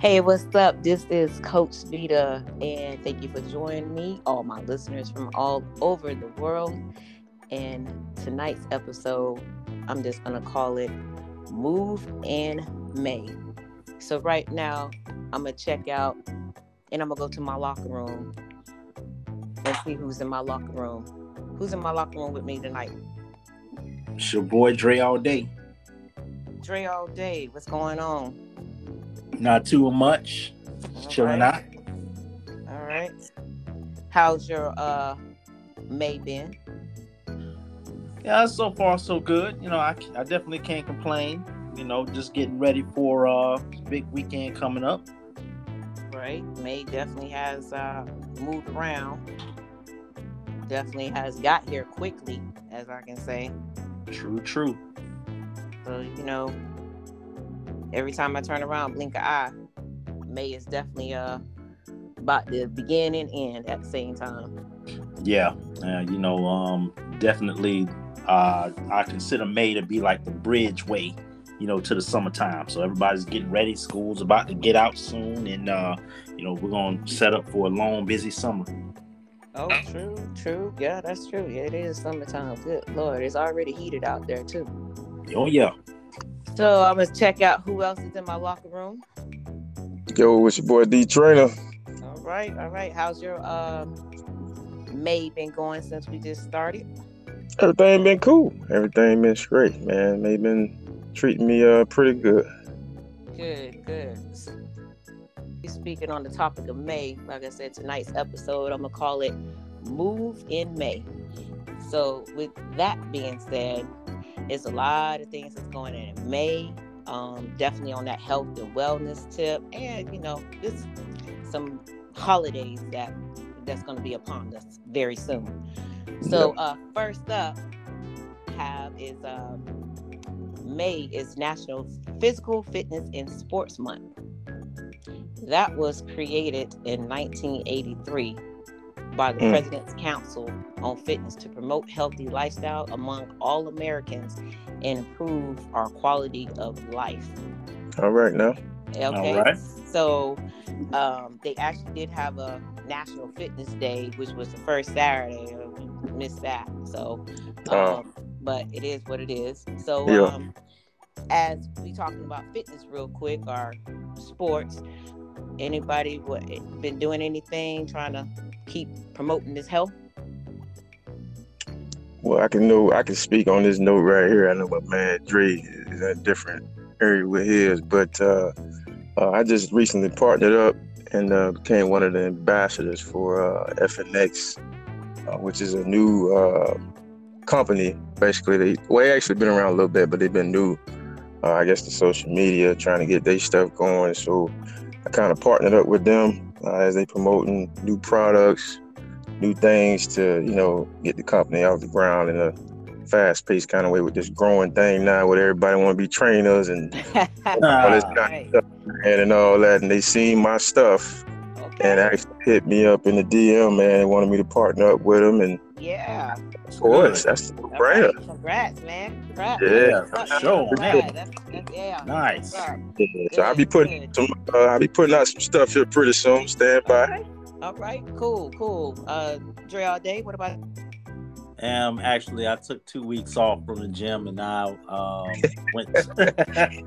Hey, what's up? This is Coach Vita, and thank you for joining me, all my listeners from all over the world. And tonight's episode, I'm just going to call it Move in May. So, right now, I'm going to check out and I'm going to go to my locker room and see who's in my locker room. Who's in my locker room with me tonight? It's your boy Dre all day. Dre all day. What's going on? Not too much. All Chilling right. out. All right. How's your uh May been? Yeah, so far so good. You know, I, I definitely can't complain. You know, just getting ready for uh big weekend coming up. Right. May definitely has uh moved around. Definitely has got here quickly, as I can say. True, true. So, you know, every time I turn around, blink an eye, May is definitely uh about the begin and end at the same time. Yeah, uh, you know, um, definitely. Uh, I consider May to be like the bridge way, you know, to the summertime. So everybody's getting ready. School's about to get out soon, and uh, you know, we're gonna set up for a long, busy summer. Oh, true, true. Yeah, that's true. Yeah, it is summertime. Good lord, it's already heated out there too. Oh yeah. So I'm gonna check out who else is in my locker room. Yo, it's your boy D Trainer. All right, all right. How's your uh, May been going since we just started? Everything been cool. Everything been straight, man. They been treating me uh pretty good. Good, good. Speaking on the topic of May, like I said, tonight's episode, I'm gonna call it "Move in May." So, with that being said, it's a lot of things that's going on in May. Um, definitely on that health and wellness tip, and you know, just some holidays that that's going to be upon us very soon. So, uh, first up, have is um, May is National Physical Fitness and Sports Month. That was created in 1983 by the mm. President's Council on Fitness to promote healthy lifestyle among all Americans and improve our quality of life. All right, now. Okay. All right. So um, they actually did have a National Fitness Day, which was the first Saturday. We missed that. So, oh. um, uh, but it is what it is. So, yeah. um, as we talking about fitness real quick, our sports. Anybody what, been doing anything trying to keep promoting this health? Well, I can know I can speak on this note right here. I know my man Dre is in a different area with his, but uh, uh, I just recently partnered up and uh, became one of the ambassadors for uh, FNX, uh, which is a new uh, company. Basically, they well, they actually been around a little bit, but they've been new. I guess the social media trying to get their stuff going. So I kind of partnered up with them uh, as they promoting new products, new things to you know get the company off the ground in a fast-paced kind of way with this growing thing now, where everybody want to be trainers and all this kind of stuff and, and all that. And they seen my stuff okay. and actually hit me up in the DM, man. They wanted me to partner up with them, and yeah, of course, that's the brand. Right. Congrats, man. Congrats. Yeah, for sure, man. That's, that's, yeah. Nice. Yeah, so I'll be putting some. Uh, I'll be putting out some stuff here pretty soon. Stand by. Okay. All right, cool, cool. Uh, Dre all day. What about? Um, actually, I took two weeks off from the gym, and I um went. I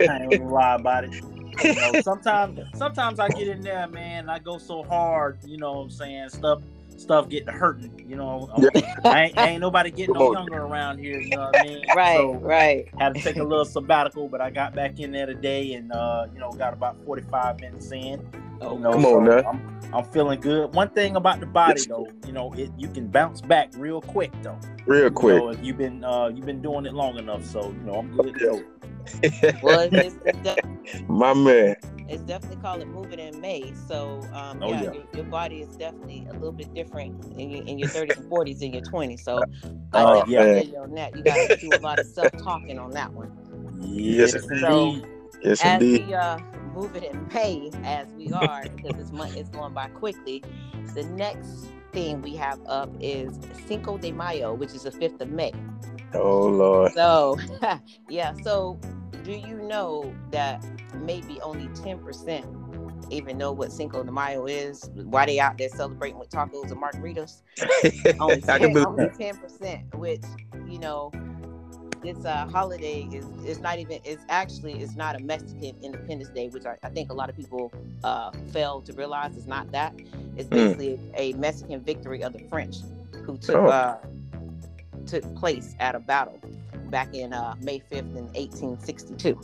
ain't gonna lie about it. You know, sometimes, sometimes I get in there, man. I go so hard. You know, what I'm saying stuff stuff getting hurting. You know, yeah. I ain't, ain't, nobody getting no younger around here. You know what I mean? Right, so, right. Had to take a little sabbatical, but I got back in there today, and uh, you know, got about forty five minutes in. Oh, you know, come on, man. I'm, I'm feeling good. One thing about the body, though, you know, it you can bounce back real quick, though. Real quick. You know, you've been uh, you've been doing it long enough, so you know, I'm good. Yeah. well, it's, it's my man it's definitely called it moving in May. So um, oh, yeah, yeah. Your, your, body is definitely a little bit different in your, in your 30s and 40s than your 20s. So uh, I yeah. you on that. You got to do a lot of self talking on that one. Yes, so, Yes, as indeed. we uh, move it in May, as we are, because this month is going by quickly, the next thing we have up is Cinco de Mayo, which is the 5th of May. Oh, Lord. So, yeah. So do you know that maybe only 10% even know what Cinco de Mayo is? Why they out there celebrating with tacos and margaritas? Only 10, only 10%, which, you know, this uh, holiday is is not even it's actually it's not a Mexican Independence Day, which I, I think a lot of people uh, fail to realize it's not that. It's Mm. basically a Mexican victory of the French, who took Oh. uh, took place at a battle back in uh, May fifth in eighteen sixty two.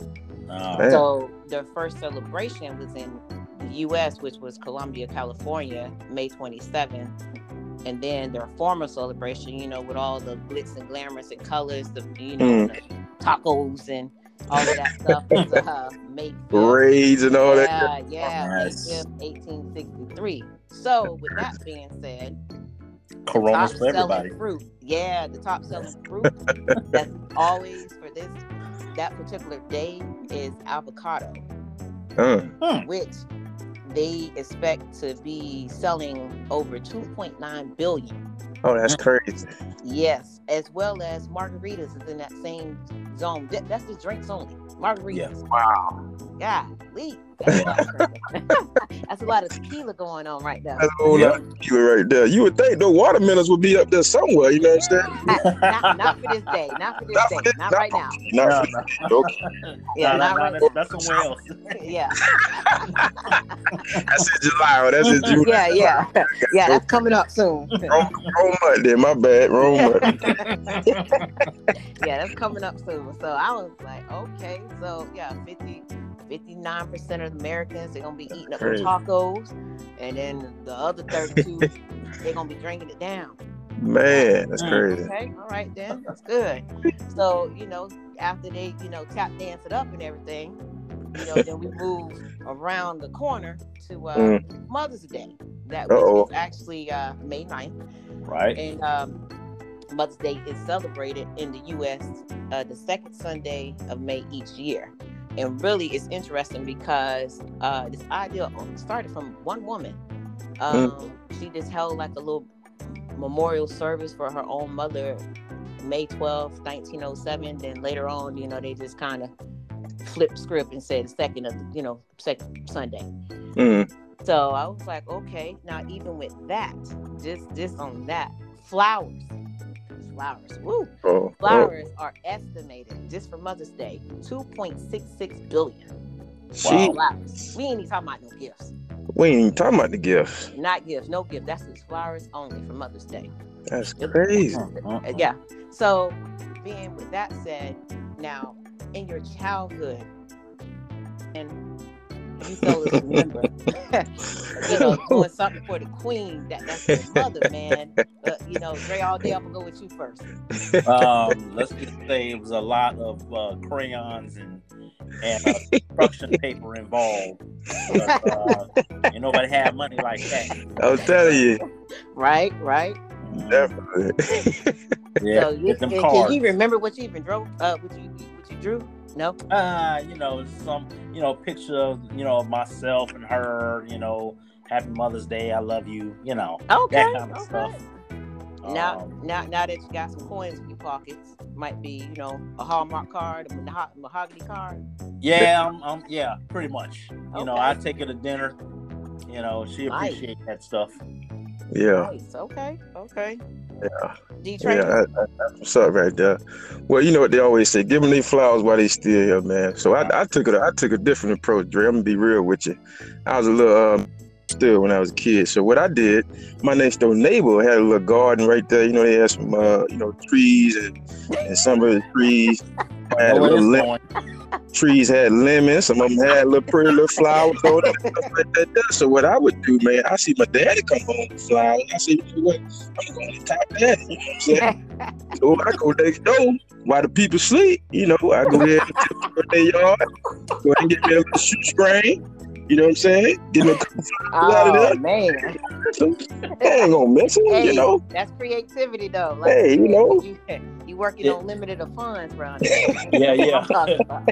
Uh, Man. So their first celebration was in the U.S., which was Columbia, California, May 27th. And then their formal celebration, you know, with all the glitz and glamorous and colors, the you know, Mm. the tacos and all of that stuff was uh, May 5th. Parades and all that. Yeah, yeah, Nice. 1863. So with that being said, Coronas top for everybody. fruit. Yeah, the top selling fruit that's always for this that particular day is avocado, Uh, which they expect to be selling over 2.9 billion. oh, that's crazy. Yes, as well as margaritas is in that same zone. That- That's the drinks only. Margaritas. Yeah. Wow. Golly. That's a, lot of a lot of tequila going on right now. That's a whole lot of tequila right there. You would think the watermelons would be up there somewhere. You know what I'm saying? not, not for this day. Not for this Not day. for this- Not not right now. Not No, for- no. Okay. Yeah, No, not no, right no, that's, that's somewhere else. Yeah. That's in July. Or that's in June. Yeah, yeah. Yeah, that's coming up soon. Wrong, wrong month then. My bad. Wrong month. yeah, that's coming up soon. So I was like, okay, so yeah, 50, 59% of Americans they're gonna be eating up their Crazy. tacos, and then the other 32 they're gonna be drinking it down. Man, that's Mm. crazy. Okay, all right then, that's good. So you know, after they you know tap dance it up and everything, you know, then we move around the corner to uh, Mm. Mother's Day. That which actually uh, May 9th. Right. and um, Mother's Day is celebrated in the U.S. Uh, the second Sunday of May each year. And really, it's interesting because uh, this idea started from one woman. Um, She just held like a little memorial service for her own mother, May twelfth, 1907. Then later on, you know, they just kind of flipped script and said second of you know, second Sunday. Mm. So I was like, okay, now even with that, just just on that, flowers, flowers, woo, Oh, oh. flowers are estimated just for Mother's Day, two point six six billion She, flowers. We ain't even talking about no gifts, we ain't even talking about the gifts. not gifts, no gifts. That's just flowers only for Mother's Day. That's crazy. Uh, yeah. So, being with that said, now in your childhood, and you fellas remember, you know, doing something for the queen. That that's his mother, man. Uh, you know, Dre, all day I'm gonna go with you first. um, let's just say it was a lot of uh, crayons and and uh, construction paper involved. But, uh, and nobody had money like that. I'm telling you, Right, right. Definitely. Yeah, so you, can, can you remember what you even drew? Uh, what you what you drew? No. uh, you know, some, you know, picture of, you know, myself and her, you know, happy Mother's Day, I love you, you know, Okay. that kind of okay. stuff. Now, Um, now, now that you got some coins in your pockets, might be you know a Hallmark card, a maho- mahogany card. yeah, I'm, I'm, yeah, pretty much. You know, I take her to dinner. You know, she Nice. appreciate that stuff. Yeah, Nice. Okay. Okay. yeah, D yeah. that- That's what's up right there. Well, you know what they always say: give them these flowers while they still here, man. So I, I took it. I took a different approach, Dre. I'm gonna be real with you. I was a little um, still when I was a kid. So what I did, my next door neighbor had a little garden right there. You know, they had some, uh, you know, trees and, and some of the trees had a Know where little this lemon. trees had lemons. Some of them had little pretty little flowers on them. and stuff like that there. So what I would do, man, I see my daddy come home with flowers. I say, you know what? I'm going to top that. You know what I'm saying? so I go next door while the people sleep. You know, I go ahead and their yard, go ahead and get me a little shoe screen. You know what I'm saying? Get me a couple flowers out of oh there. man. So, I ain't gonna miss them, Hey, you know. that's creativity though. Hey, you said, know. you, you working Yeah. on limited of funds, bro. Yeah, yeah. I'm talking about.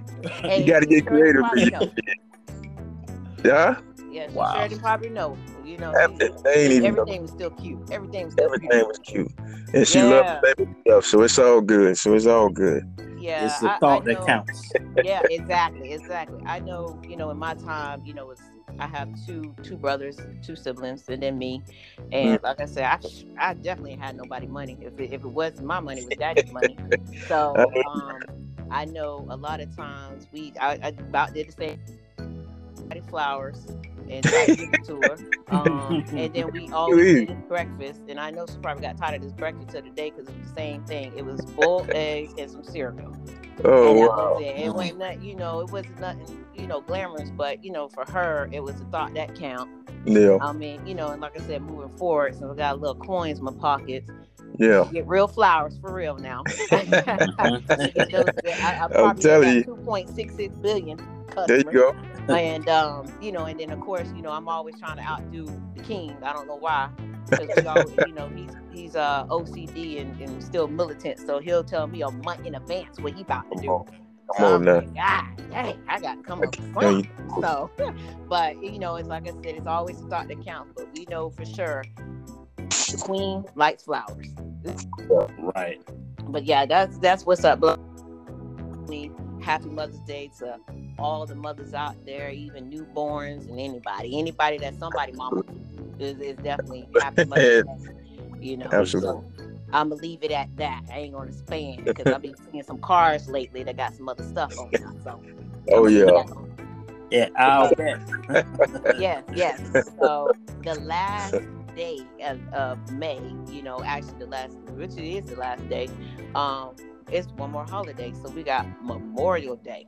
Hey, You gotta get creative. everybody know. Yeah. Yeah, she Wow. sure didn't probably know. You know, That- she- They even know. everything was still cute. Everything was still Everything cute. was cute, and she Yeah. loved the baby stuff. So it's all good. So it's all good. Yeah, it's the I- I thought know- that counts. yeah, exactly, exactly. I know, you know, in my time, you know, it's I have two two brothers, two siblings, and then me. And like I said, I I definitely had nobody money. If it, if it wasn't my money, it was daddy's money. So um, I know a lot of times we I, I about did the same. Flowers and to her. Um, and then we all did breakfast. And I know she probably got tired of this breakfast of the day because it was the same thing. It was boiled eggs and some cereal. Oh And wow. was it. It wasn't nothing, you know, it wasn't nothing, you know, glamorous, but you know, for her, it was a thought that count. Yeah, I mean, you know, and like I said, moving forward, since I got little coins in my pockets, yeah. get real flowers for real now. Those- I, I I'm telling you. 2.66 billion customers. There you go. And um, you know, and then of course, you know, I'm always trying to outdo the king. I don't know why. Because always, you know, he's he's uh OCD and, and still militant, so he'll tell me a month in advance what he about to do. So come on now. God dang, I got to come up with Now something. you- So, but you know, it's like I said, it's always a thought that counts. But we know for sure the queen likes flowers. Right. But yeah, that's that's what's up. Blo- Happy Mother's Day to all the mothers out there, even newborns and anybody, anybody that somebody mama is, is definitely happy Mother's Day. You know, Absolutely. so I'm gonna leave it at that. I ain't gonna expand because I've been seeing some cars lately that got some other stuff on them. So Oh yeah. Yeah, I'll bet. yes, yes. So the last day of, of May, you know, actually the last, which it is the last day, um, it's one more holiday. So we got Memorial Day.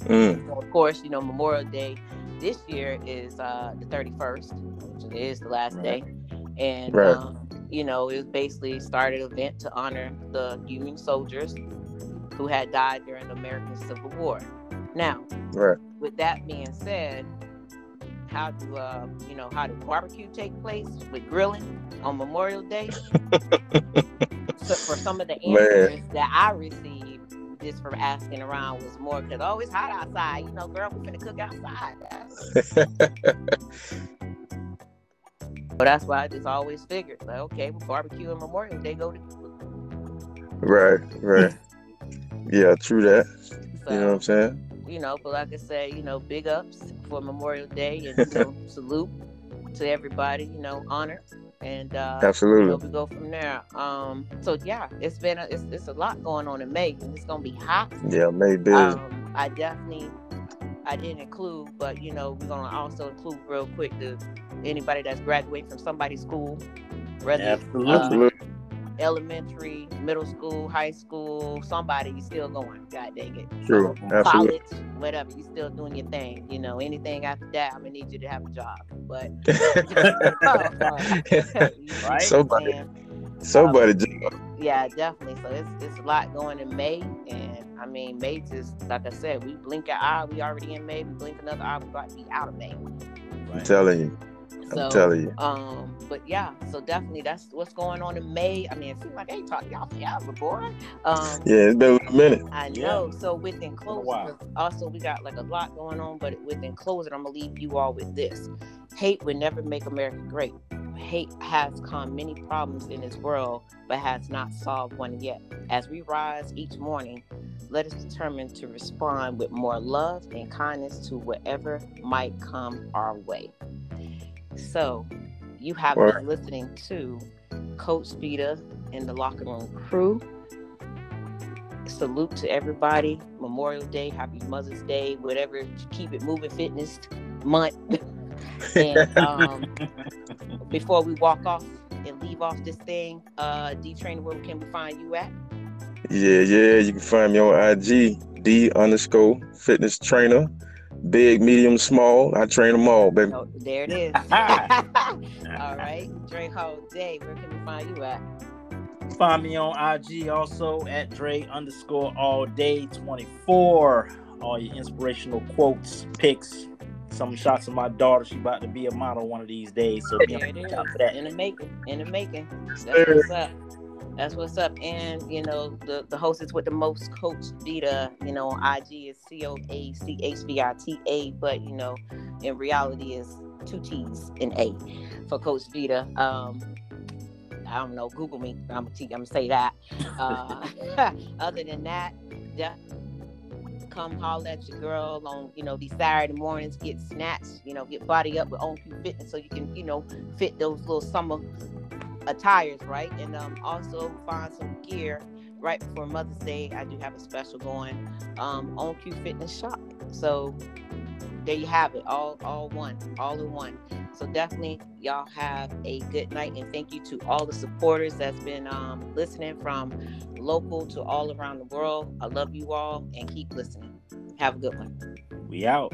Mm, So of course, you know, Memorial Day this year is uh, the 31st, which is the last Right. day. And, Right. um, you know, it was basically started an event to honor the Union soldiers who had died during the American Civil War. Now, right. with that being said, how do uh, you know how do barbecue take place with grilling on Memorial Day? so for some of the Man. answers that I received just from asking around was more because oh it's hot outside, you know, girl, we finna cook outside. But that's why I just always figured like okay, well, barbecue and Memorial Day go to Right. Right. Yeah. True that. So, You know what I'm saying? You know, but like I said, you know, big ups for Memorial Day and you know, salute to everybody, you know, honor and uh you know, Absolutely. we go from there. Um so yeah, it's been a, it's, it's a lot going on in May and it's gonna be hot. Yeah. Busy. Um I definitely I didn't include, but you know, we're gonna also include real quick the anybody that's graduating from somebody's school, whether Absolutely. uh, Absolutely. Elementary, middle school, high school, somebody you still going. God dang it. True. Absolutely. college, whatever, you still doing your thing. You know, anything after that, I'm gonna need you to have a job. But Right. Somebody. And, Somebody. Um, job. yeah, definitely. So it's it's a lot going in May, and I mean May just like I said, we blink an eye, we already in May. We blink another eye, we about to be out of May. I'm telling you. I'm So, telling you. um, but yeah, so definitely that's what's going on in May. I mean, it seems like I ain't talked y'all forever, boy. Um, Yeah. It's been a minute. I Yeah. know. So within closing, while. also we got like a lot going on, but within closing, I'm gonna leave you all with this: hate would never make America great. Hate has caused many problems in this world, but has not solved one yet. As we rise each morning, let us determine to respond with more love and kindness to whatever might come our way. So, you have Word. been listening to Coach Speeder and the Locker Room Crew salute to everybody. Memorial Day, Happy Mother's Day, whatever. Keep it moving fitness month. and um, before we walk off and leave off this thing, uh, D Trainer, where can we find you at? Yeah, yeah. You can find me on IG, D underscore fitness trainer. Big, medium, small. I train them all, baby. Oh, there it is. All right, Dre Hall Day, where can we find you at? Find me on IG also at Dre underscore all day 24. All your inspirational quotes, pics, some shots of my daughter. She about to be a model one of these days. So be There on it the for that. In the making. In the making. That's what's up. That's what's up. And you know, the the hostess with the most, Coach Vita. You know, IG is C O A C H V I T A, but you know, in reality is two T's and A for Coach Vita. Um, I don't know. Google me. I'm gonna, I'm gonna say that. Uh, other than that, just come holler at your girl on you know these Saturday mornings. Get snatched. You know, get body up with OnQ Fitness so you can you know fit those little summer attires, right? And um, also find some gear right before Mother's Day. I do have a special going um, Q Fitness Shop. So there you have it, all all one, all in one. So definitely, y'all have a good night, and thank you to all the supporters that's been um, listening from local to all around the world. I love you all, and keep listening. Have a good one. We out.